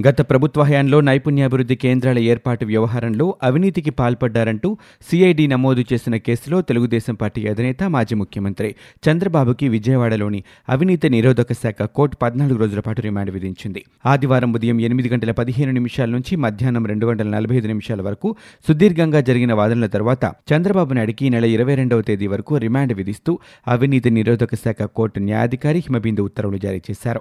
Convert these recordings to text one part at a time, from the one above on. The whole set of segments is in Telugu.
గత ప్రభుత్వ హయాంలో నైపుణ్యాభివృద్ధి కేంద్రాల ఏర్పాటు వ్యవహారంలో అవినీతికి పాల్పడ్డారంటూ సిఐడి నమోదు చేసిన కేసులో తెలుగుదేశం పార్టీ అధినేత మాజీ ముఖ్యమంత్రి చంద్రబాబుకి విజయవాడలోని అవినీతి నిరోధక శాఖ కోర్టు పద్నాలుగు రోజుల పాటు రిమాండ్ విధించింది. ఆదివారం ఉదయం ఎనిమిది గంటల పదిహేను నిమిషాల నుంచి మధ్యాహ్నం రెండు గంటల నలభై ఐదు నిమిషాల వరకు సుదీర్ఘంగా జరిగిన వాదనల తర్వాత చంద్రబాబు నాయుడికి నెల ఇరవై రెండవ తేదీ వరకు రిమాండ్ విధిస్తూ అవినీతి నిరోధక శాఖ కోర్టు న్యాయాధికారి హిమబిందు ఉత్తర్వులు జారీ చేశారు.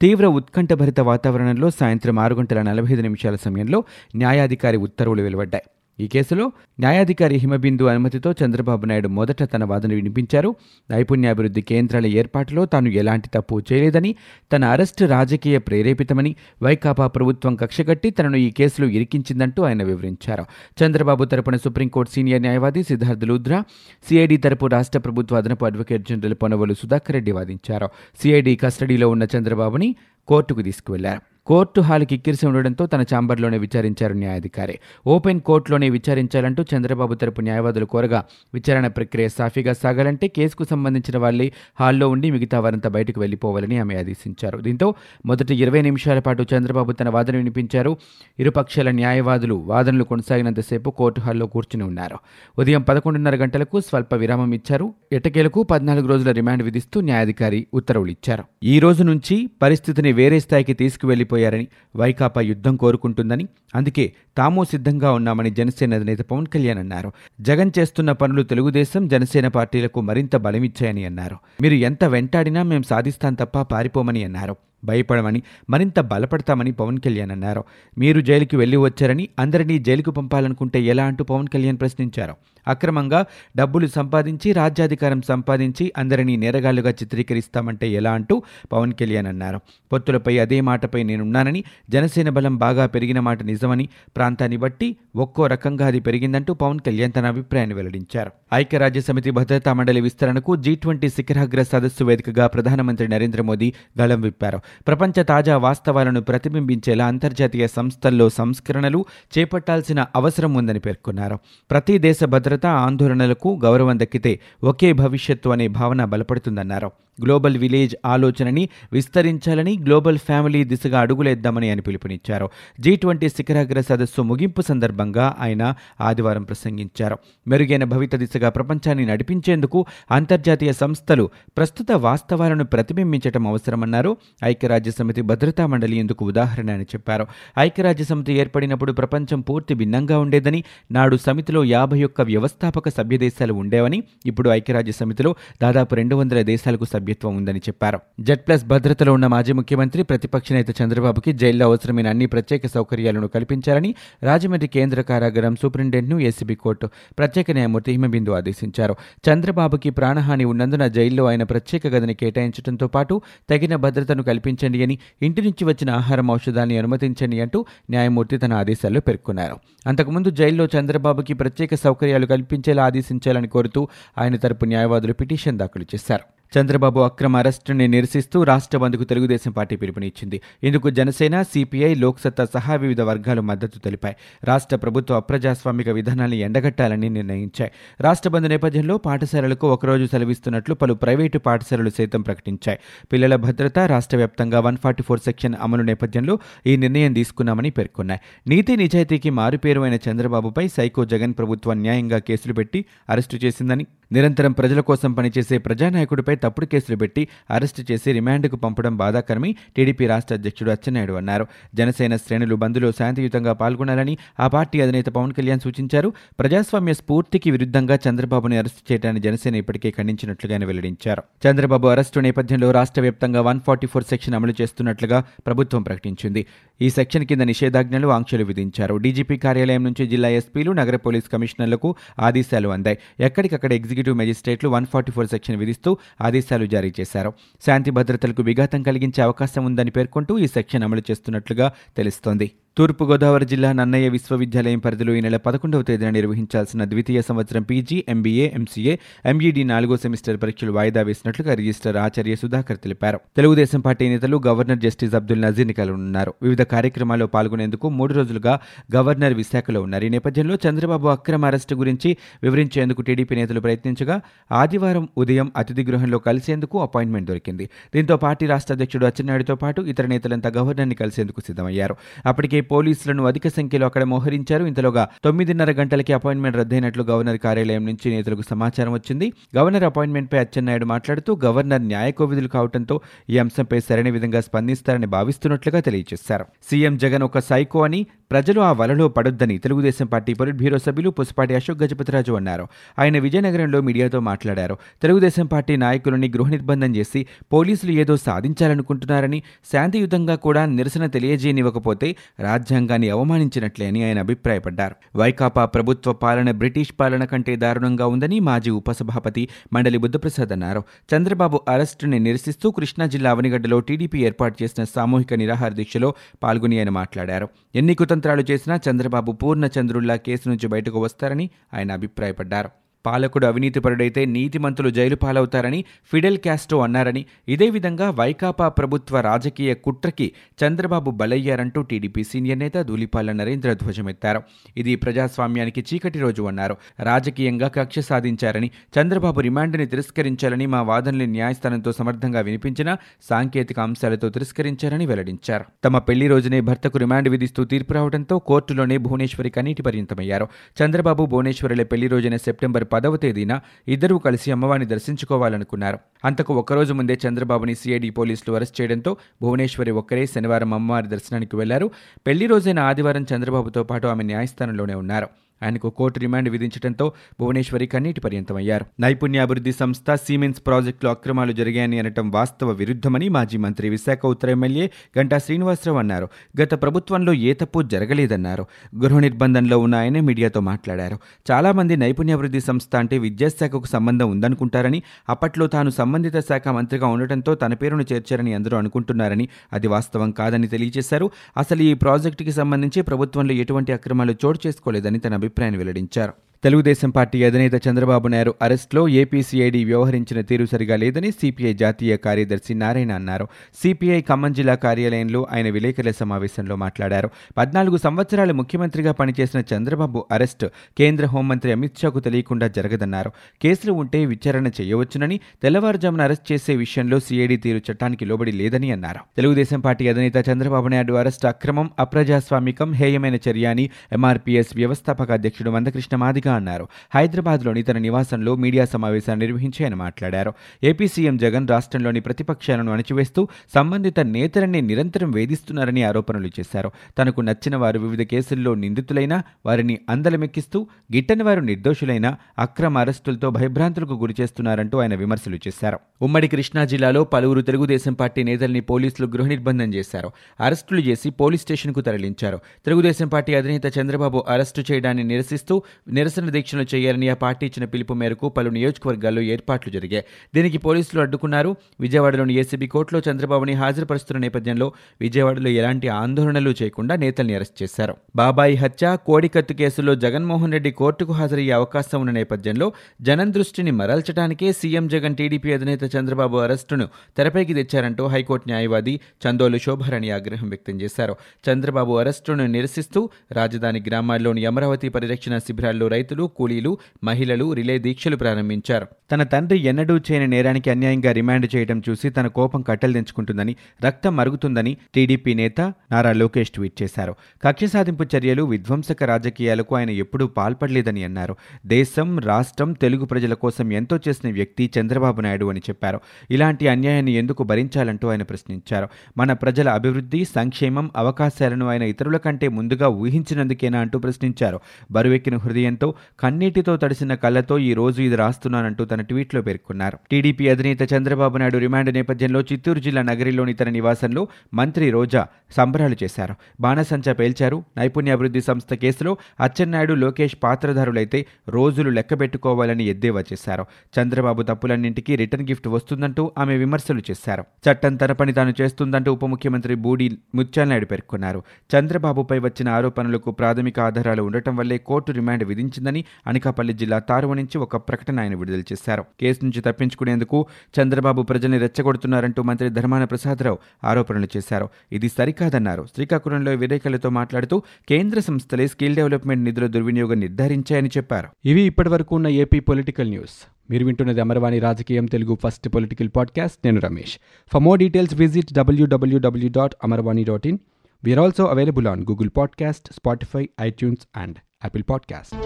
తీవ్ర ఉత్కంఠభరిత వాతావరణంలో సాయంత్రం ఆరు గంటల నలభై ఐదు నిమిషాల సమయంలో న్యాయాధికారి ఉత్తర్వులు వెలువడ్డాయి. ఈ కేసులో న్యాయాధికారి హిమబిందు అనుమతితో చంద్రబాబు నాయుడు మొదట తన వాదన వినిపించారు. నైపుణ్యాభివృద్ధి కేంద్రాల ఏర్పాటులో తాను ఎలాంటి తప్పు చేయలేదని తన అరెస్టు రాజకీయ ప్రేరేపితమని వైకాపా ప్రభుత్వం కక్షగట్టి తనను ఈ కేసులో ఇరికించిందంటూ ఆయన వివరించారు. చంద్రబాబు తరపున సుప్రీంకోర్టు సీనియర్ న్యాయవాది సిద్ధార్థ్ లూద్రా సిఐడి తరపు రాష్ట్ర ప్రభుత్వ అదనపు అడ్వకేట్ జనరల్ పొనవలు సుధాకర్ రెడ్డి వాదించారు. సిఐడి కస్టడీలో ఉన్న చంద్రబాబుని కోర్టుకు తీసుకువెళ్ళారు. కోర్టు హాల్ కిక్కిరిసి ఉండడంతో తన ఛాంబర్లోనే విచారించారు న్యాయాధికారి. ఓపెన్ కోర్టులోనే విచారించాలంటూ చంద్రబాబు తరపు న్యాయవాదులు కోరగా విచారణ ప్రక్రియ సాఫీగా సాగాలంటే కేసుకు సంబంధించిన వాళ్ళే హాల్లో ఉండి మిగతా వారంతా బయటకు వెళ్ళిపోవాలని ఆమె ఆదేశించారు. దీంతో మొదటి ఇరవై నిమిషాల పాటు చంద్రబాబు తన వాదన వినిపించారు. ఇరుపక్షాల న్యాయవాదులు వాదనలు కొనసాగినంతసేపు కోర్టు హాల్లో కూర్చుని ఉన్నారు. ఉదయం పదకొండున్నర గంటలకు స్వల్ప విరామం ఇచ్చారు. ఎటకేలకు పద్నాలుగు రోజుల రిమాండ్ విధిస్తూ న్యాయాధికారి ఉత్తర్వులు ఇచ్చారు. ఈ రోజు నుంచి పరిస్థితిని వేరే స్థాయికి తీసుకువెళ్ళి అయిపోయారని వైకాపా యుద్ధం కోరుకుంటుందని. అందుకే తాము సిద్ధంగా ఉన్నామని జనసేన అధినేత పవన్ కళ్యాణ్ అన్నారు. జగన్ చేస్తున్న పనులు తెలుగుదేశం జనసేన పార్టీలకు మరింత బలమిచ్చాయని అన్నారు. మీరు ఎంత వెంటాడినా మేం సాధిస్తాం తప్ప పారిపోమని అన్నారు. భయపడమని మరింత బలపడతామని పవన్ కళ్యాణ్ అన్నారు. మీరు జైలుకి వెళ్ళి వచ్చారని అందరినీ జైలుకు పంపాలనుకుంటే ఎలా అంటూ పవన్ కళ్యాణ్ ప్రశ్నించారు. అక్రమంగా డబ్బులు సంపాదించి రాజ్యాధికారం సంపాదించి అందరినీ నేరగాళ్ళుగా చిత్రీకరిస్తామంటే ఎలా అంటూ పవన్ కళ్యాణ్ అన్నారు. పొత్తులపై అదే మాటపై నేనున్నానని జనసేన బలం బాగా పెరిగిన మాట నిజమని ప్రాంతాన్ని బట్టి ఒక్కో రకంగా అది పెరిగిందంటూ పవన్ కళ్యాణ్ తన అభిప్రాయాన్ని వెల్లడించారు. ఐక్యరాజ్య సమితి భద్రతా మండలి విస్తరణకు జీ ట్వంటీ శిఖరాగ్ర సదస్సు వేదికగా ప్రధానమంత్రి నరేంద్ర మోదీ గళం విప్పారు. ప్రపంచ తాజా వాస్తవాలను ప్రతిబింబించేలా అంతర్జాతీయ సంస్థల్లో సంస్కరణలు చేపట్టాల్సిన అవసరం ఉందని పేర్కొన్నారు. ప్రతి దేశ భద్రత ఆందోళనలకు గౌరవం దక్కితే ఒకే భవిష్యత్తు అనే భావన బలపడుతుందన్నారు. గ్లోబల్ విలేజ్ ఆలోచనని విస్తరించాలని గ్లోబల్ ఫ్యామిలీ దిశగా అడుగులేద్దామని ఆయన పిలుపునిచ్చారు. జీ ట్వంటీ శిఖరాగ్ర సదస్సు ముగింపు సందర్భంగా ఆయన ఆదివారం ప్రసంగించారు. మెరుగైన భవిత దిశగా ప్రపంచాన్ని నడిపించేందుకు అంతర్జాతీయ సంస్థలు ప్రస్తుత వాస్తవాలను ప్రతిబింబించడం అవసరమన్నారు. ఐక్యరాజ్య సమితి భద్రతా మండలి ఎందుకు ఉదాహరణ అని చెప్పారు. ఐక్యరాజ్య సమితి ఏర్పడినప్పుడు ప్రపంచం పూర్తి భిన్నంగా ఉండేదని నాడు సమితిలో యాభై ఒక్క వ్యవస్థాపక సభ్యదేశాలు ఉండేవని ఇప్పుడు ఐక్యరాజ్య సమితిలో దాదాపు రెండు వందల దేశాలకు సభ్యత్వం ఉందని చెప్పారు. జెడ్ ప్లస్ భద్రతలో ఉన్న మాజీ ముఖ్యమంత్రి ప్రతిపక్ష నేత చంద్రబాబుకి జైల్లో అవసరమైన అన్ని ప్రత్యేక సౌకర్యాలను కల్పించాలని రాజమండ్రి కేంద్ర కారాగారం సూపరింటెండెంట్ను ఏసీబీ కోర్టు ప్రత్యేక న్యాయమూర్తి హిమబిందు ఆదేశించారు. చంద్రబాబుకి ప్రాణహాని ఉన్నందున జైల్లో ఆయన ప్రత్యేక గదిని కేటాయించడంతో పాటు తగిన భద్రతను కల్పించండి అని ఇంటి నుంచి వచ్చిన ఆహారం ఔషధాన్ని అనుమతించండి అంటూ న్యాయమూర్తి తన ఆదేశాల్లో పేర్కొన్నారు. అంతకుముందు జైల్లో చంద్రబాబుకి ప్రత్యేక సౌకర్యాలు కల్పించేలా ఆదేశించాలని కోరుతూ ఆయన తరపు న్యాయవాదులు పిటిషన్ దాఖలు చేశారు. చంద్రబాబు అక్రమ అరెస్టుని నిరసిస్తూ రాష్ట్ర బంద్కు తెలుగుదేశం పార్టీ పిలుపునిచ్చింది. ఇందుకు జనసేన సిపిఐ లోక్సత్తా సహా వివిధ వర్గాలు మద్దతు తెలిపాయి. రాష్ట్ర ప్రభుత్వ అప్రజాస్వామిక విధానాన్ని ఎండగట్టాలని నిర్ణయించాయి. రాష్ట్ర బంద్ నేపథ్యంలో పాఠశాలలకు ఒకరోజు సెలవిస్తున్నట్లు పలు ప్రైవేటు పాఠశాలలు సైతం ప్రకటించాయి. పిల్లల భద్రత రాష్ట్ర వ్యాప్తంగా వన్ ఫార్టీ ఫోర్ సెక్షన్ అమలు నేపథ్యంలో ఈ నిర్ణయం తీసుకున్నామని పేర్కొన్నాయి. నీతి నిజాయితీకి మారుపేరు అయిన చంద్రబాబుపై సైకో జగన్ ప్రభుత్వం న్యాయంగా కేసులు పెట్టి అరెస్టు చేసిందని నిరంతరం ప్రజల కోసం పనిచేసే ప్రజానాయకుడిపై తప్పుడు కేసులు పెట్టి అరెస్టు చేసి రిమాండ్కు పంపడం బాధాకరమని టీడీపీ రాష్ట్ర అధ్యక్షుడు అచ్చెన్నాయుడు అన్నారు. జనసేన శ్రేణులు బంద్లో శాంతియుతంగా పాల్గొనాలని ఆ పార్టీ అధినేత పవన్ కళ్యాణ్ సూచించారు. ప్రజాస్వామ్య స్ఫూర్తికి విరుద్ధంగా చంద్రబాబును అరెస్టు చేయడాన్ని జనసేన ఇప్పటికే ఖండించినట్లుగా వెల్లడించారు. చంద్రబాబు అరెస్టు నేపథ్యంలో రాష్ట్ర వ్యాప్తంగా వన్ ఫార్టీ ఫోర్ సెక్షన్ అమలు చేస్తున్నట్లుగా ప్రభుత్వం ప్రకటించింది. ఈ సెక్షన్ కింద నిషేధాజ్ఞలు ఆంక్షలు విధించారు. డీజీపీ కార్యాలయం నుంచి జిల్లా ఎస్పీలు నగర పోలీస్ కమిషనర్లకు ఆదేశాలు అందాయి. ఎక్కడికక్కడ ఎగ్జిక్యూటివ్ మెజిస్ట్రేట్లు వన్ ఫార్టీ ఫోర్ సెక్షన్ విధిస్తూ ఆదేశాలు జారీ చేశారు. శాంతి భద్రతలకు విఘాతం కలిగించే అవకాశం ఉందని పేర్కొంటూ ఈ సెక్షన్ అమలు చేస్తున్నట్లుగా తెలుస్తోంది. తూర్పుగోదావరి జిల్లా నన్నయ్య విశ్వవిద్యాలయం పరిధిలో ఈ నెల పదకొండవ తేదీన నిర్వహించాల్సిన ద్వితీయ సంవత్సరం పీజీ ఎంబీఏ ఎంసీఏ ఎంఈడీ నాలుగో సెమిస్టర్ పరీక్షలు వాయిదా వేసినట్లుగా రిజిస్టర్ ఆచార్య సుధాకర్ తెలిపారు. తెలుగుదేశం పార్టీ నేతలు గవర్నర్ జస్టిస్ అబ్దుల్ నజీర్ని కలవనున్నారు వివిధ కార్యక్రమాల్లో పాల్గొనేందుకు మూడు రోజులుగా గవర్నర్ విశాఖలో ఉన్నారు. ఈ నేపథ్యంలో చంద్రబాబు అక్రమ అరెస్టు గురించి వివరించేందుకు టీడీపీ నేతలు ప్రయత్నించగా ఆదివారం ఉదయం అతిథి గృహంలో కలిసేందుకు అపాయింట్మెంట్ దొరికింది. దీంతో పార్టీ రాష్ట్ర అధ్యక్షుడు అచ్చెన్నాయుడుతో పాటు ఇతర నేతలంతా గవర్నర్ని కలిసేందుకు సిద్ధమయ్యారు. అప్పటికే పోలీసులను అధిక సంఖ్యలో అక్కడ మోహరించారు. ఇంతలోగా తొమ్మిదిన్నర గంటలకి అపాయింట్మెంట్ రద్దయినట్లు గవర్నర్ కార్యాలయం నుంచి నేతలకు సమాచారం వచ్చింది. గవర్నర్ అపాయింట్మెంట్పై అచ్చెన్నాయుడు మాట్లాడుతూ గవర్నర్ న్యాయ కోవిధులు కావడంతో ఈ అంశంపై సరైన విధంగా స్పందిస్తారని భావిస్తున్నట్లుగా తెలియజేశారు. సీఎం జగన్ ఒక సైకో అని ప్రజలు ఆ వలలో పడొద్దని తెలుగుదేశం పార్టీ పొలిట్ బ్యూరో సభ్యులు పుసపాటి అశోక్ గజపతిరాజు అన్నారు. ఆయన విజయనగరంలో మీడియాతో మాట్లాడారు. తెలుగుదేశం పార్టీ నాయకులని గృహ నిర్బంధం చేసి పోలీసులు ఏదో సాధించాలనుకుంటున్నారని శాంతియుతంగా కూడా నిరసన తెలియజేయనివ్వకపోతే రాజ్యాంగాన్ని అవమానించినట్లే అని ఆయన అభిప్రాయపడ్డారు. వైకాపా ప్రభుత్వ పాలన బ్రిటిష్ పాలన కంటే దారుణంగా ఉందని మాజీ ఉపసభాపతి మండలి బుద్ధప్రసాద్ అన్నారు. చంద్రబాబు అరెస్టుని నిరసిస్తూ కృష్ణా జిల్లా అవనిగడ్డలో టీడీపీ ఏర్పాటు చేసిన సామూహిక నిరాహార దీక్షలో పాల్గొని ఆయన మాట్లాడారు. ఎన్ని కుతంత్రాలు చేసినా చంద్రబాబు పూర్ణ చంద్రుల్లా కేసు నుంచి బయటకు వస్తారని ఆయన అభిప్రాయపడ్డారు. పాలకుడు అవినీతిపరుడైతే నీతిమంతులు జైలు పాలవుతారని ఫిడెల్ క్యాస్టో అన్నారని ఇదే విధంగా వైకాపా ప్రభుత్వ రాజకీయ కుట్రకి చంద్రబాబు బలయ్యారంటూ టీడీపీ సీనియర్ నేత ధూలిపాల నరేంద్ర ధ్వజమెత్తారు. ఇది ప్రజాస్వామ్యానికి చీకటి రోజు అన్నారు. రాజకీయంగా కక్ష సాధించారని చంద్రబాబు రిమాండ్ని తిరస్కరించాలని మా వాదనలు న్యాయస్థానంతో సమర్థంగా వినిపించినా సాంకేతిక అంశాలతో తిరస్కరించారని వెల్లడించారు. తమ పెళ్ళి రోజునే భర్తకు రిమాండ్ విధిస్తూ తీర్పు రావడంతో కోర్టులోనే భువనేశ్వరి కన్నీటి పర్యంతమయ్యారు. చంద్రబాబు భువనేశ్వరుల పెళ్ళి రోజున సెప్టెంబర్ పదవ తేదీన ఇద్దరూ కలిసి అమ్మవారిని దర్శించుకోవాలనుకున్నారు. అంతకు ఒక్కరోజు ముందే చంద్రబాబుని సిఐడి పోలీసులు అరెస్ట్ చేయడంతో భువనేశ్వరి ఒక్కరే శనివారం అమ్మవారి దర్శనానికి వెళ్ళారు. పెళ్ళి రోజైన ఆదివారం చంద్రబాబుతో పాటు ఆమె న్యాయస్థానంలోనే ఉన్నారు. ఆయనకు కోర్టు రిమాండ్ విధించడంతో భువనేశ్వరి కన్నీటి పర్యంతమయ్యారు. నైపుణ్యాభివృద్ధి సంస్థ సీమెన్స్ ప్రాజెక్టులో అక్రమాలు జరిగాయని అనటం వాస్తవ విరుద్ధమని మాజీ మంత్రి విశాఖ ఉత్తర ఎమ్మెల్యే గంటా శ్రీనివాసరావు అన్నారు. గత ప్రభుత్వంలో ఏ తప్పు జరగలేదన్నారు. గృహ నిర్బంధంలో ఉన్న ఆయన మీడియాతో మాట్లాడారు. చాలా మంది నైపుణ్యాభివృద్ధి సంస్థ అంటే విద్యాశాఖకు సంబంధం ఉందనుకుంటారని అప్పట్లో తాను సంబంధిత శాఖ మంత్రిగా ఉండటంతో తన పేరును చేర్చారని అందరూ అనుకుంటున్నారని అది వాస్తవం కాదని తెలియజేశారు. అసలు ఈ ప్రాజెక్టుకి సంబంధించి ప్రభుత్వంలో ఎటువంటి అక్రమాలు చోటు చేసుకోలేదని తన అభిప్రాయాన్ని వెల్లడించారు తెలుగుదేశం పార్టీ అధినేత చంద్రబాబు నాయుడు అరెస్టులో ఏపీసీఐడి వ్యవహరించిన తీరు సరిగా లేదని సిపిఐ జాతీయ కార్యదర్శి నారాయణ అన్నారు. సిపిఐ ఖమ్మం జిల్లా కార్యాలయంలో ఆయన విలేకరుల సమావేశంలో మాట్లాడారు. పద్నాలుగు సంవత్సరాలు ముఖ్యమంత్రిగా పనిచేసిన చంద్రబాబు అరెస్ట్ కేంద్ర హోంమంత్రి అమిత్ షాకు తెలియకుండా జరగదన్నారు. కేసులు ఉంటే విచారణ చేయవచ్చునని తెల్లవారుజామున అరెస్ట్ చేసే విషయంలో సిఐడి తీరు చట్టానికి లోబడి లేదని అన్నారు. తెలుగుదేశం పార్టీ అధినేత చంద్రబాబు నాయుడు అరెస్ట్ అక్రమం అప్రజాస్వామికం హేయమైన చర్య అని ఎంఆర్పీఎస్ వ్యవస్థాపక అధ్యక్షుడు మందకృష్ణ మాదిగా అన్నారు. హైదరాబాద్లోని తన నివాసంలో మీడియా సమావేశాన్ని నిర్వహించి ఆయన మాట్లాడారు. ఏపీ సీఎం జగన్ రాష్ట్రంలోని ప్రతిపక్షాలను అణచివేస్తూ సంబంధిత నేతలని నిరంతరం వేధిస్తున్నారని ఆరోపణలు చేశారు. తనకు నచ్చిన వారు వివిధ కేసుల్లో నిందితులైనా వారిని అందలమెక్కిస్తూ గిట్టని వారు నిర్దోషులైన అక్రమ అరెస్టులతో భయభ్రాంతులకు గురి చేస్తున్నారంటూ ఆయన విమర్శలు చేశారు. ఉమ్మడి కృష్ణా జిల్లాలో పలువురు తెలుగుదేశం పార్టీ నేతల్ని పోలీసులు గృహ నిర్బంధం చేశారు. అరెస్టులు చేసి పోలీస్ స్టేషన్కు తరలించారు. తెలుగుదేశం పార్టీ అధినేత చంద్రబాబు అరెస్టు చేయడాన్ని నిరసిస్తూ నిరసన దీక్షలు చేయాలని ఆ పార్టీ ఇచ్చిన పిలుపు మేరకు పలు నియోజకవర్గాల్లో ఏర్పాట్లు జరిగాయి. దీనికి పోలీసులు అడ్డుకున్నారు. విజయవాడలోని ఏసీబీ కోర్టులో చంద్రబాబుని హాజరుపరుస్తున్న నేపథ్యంలో విజయవాడలో ఎలాంటి ఆందోళనలు చేయకుండా నేతల్ని అరెస్ట్ చేశారు. బాబాయి హత్య కోడికత్తు కేసులో జగన్మోహన్ రెడ్డి కోర్టుకు హాజరయ్యే అవకాశం ఉన్న నేపథ్యంలో జనం దృష్టిని మరల్చడానికే సీఎం జగన్ టీడీపీ అధినేత చంద్రబాబు అరెస్టును తెరపైకి తెచ్చారంటూ హైకోర్టు న్యాయవాది చందోలు శోభారాణి ఆగ్రహం వ్యక్తం చేశారు. చంద్రబాబు అరెస్టును నిరసిస్తూ రాజధాని గ్రామాల్లోని అమరావతి పరిరక్షణ శిబిరాల్లో రైతు రైతులు కూలీలు మహిళలు రిలే దీక్షలు ప్రారంభించారు. తన తండ్రి ఎన్నడూ చేయని నేరానికి అన్యాయంగా రిమాండ్ చేయడం చూసి తన కోపం కట్టలు తెంచుకుంటుందని రక్తం మరుగుతుందని టీడీపీ నేత నారా లోకేష్ ట్వీట్ చేశారు. కక్ష సాధింపు చర్యలు విధ్వంసక రాజకీయాలకు ఆయన ఎప్పుడూ పాల్పడలేదని అన్నారు. దేశం రాష్ట్రం తెలుగు ప్రజల కోసం ఎంతో చేసిన వ్యక్తి చంద్రబాబు నాయుడు అని చెప్పారు. ఇలాంటి అన్యాయాన్ని ఎందుకు భరించాలంటూ ఆయన ప్రశ్నించారు. మన ప్రజల అభివృద్ధి సంక్షేమం అవకాశాలను ఆయన ఇతరుల కంటే ముందుగా ఊహించినందుకేనా అంటూ ప్రశ్నించారు. బరువెక్కిన హృదయంతో కన్నీటితో తడిసిన కళ్ళతో ఈ రోజు ఇది రాస్తున్నానంటూ తన ట్వీట్లో పేర్కొన్నారు. టీడీపీ అధినేత చంద్రబాబు నాయుడు రిమాండ్ నేపథ్యంలో చిత్తూరు జిల్లా నగరిలోని తన నివాసంలో మంత్రి రోజా సంబరాలు చేశారు. బాణసంచా పేల్చారు. నైపుణ్యాభివృద్ధి సంస్థ కేసులో అచ్చెన్నాయుడు లోకేష్ పాత్రధారులైతే రోజులు లెక్కబెట్టుకోవాలని ఎద్దేవా చేశారు. చంద్రబాబు తప్పులన్నింటికీ రిటర్న్ గిఫ్ట్ వస్తుందంటూ ఆమె విమర్శలు చేశారు. చట్టం తన పని తాను చేస్తుందంటూ ఉప ముఖ్యమంత్రి బూడి ముత్యాలనాయుడు పేర్కొన్నారు. చంద్రబాబుపై వచ్చిన ఆరోపణలకు ప్రాథమిక ఆధారాలు ఉండటం వల్లే కోర్టు రిమాండ్ విధించిందని అనకాపల్లి జిల్లా తారువ నుంచి ఒక ప్రకటన ఆయన విడుదల చేశారు. కేసు నుంచి తప్పించుకునేందుకు చంద్రబాబు ప్రజల్ని రెచ్చగొడుతున్నారంటూ మంత్రి ధర్మాన ప్రసాదరావు ఆరోపణలు చేశారు. ఇది సరికాదన్నారు. శ్రీకాకుళంలో విలేకరులతో మాట్లాడుతూ కేంద్ర సంస్థలే స్కిల్ డెవలప్మెంట్ నిధుల దుర్వినియోగం నిర్ధారించాయని చెప్పారు. ఇవి ఇప్పటివరకు ఉన్న ఏపీ పొలిటికల్ న్యూస్. మీరు వింటున్నది అమర్వాణి రాజకీయం తెలుగు ఫస్ట్ పొలిటికల్ పాడ్కాస్ట్. నేను Ramesh. For more details visit WWW dot Amarvani dot in we are also available on Google podcast Spotify iTunes and Apple podcast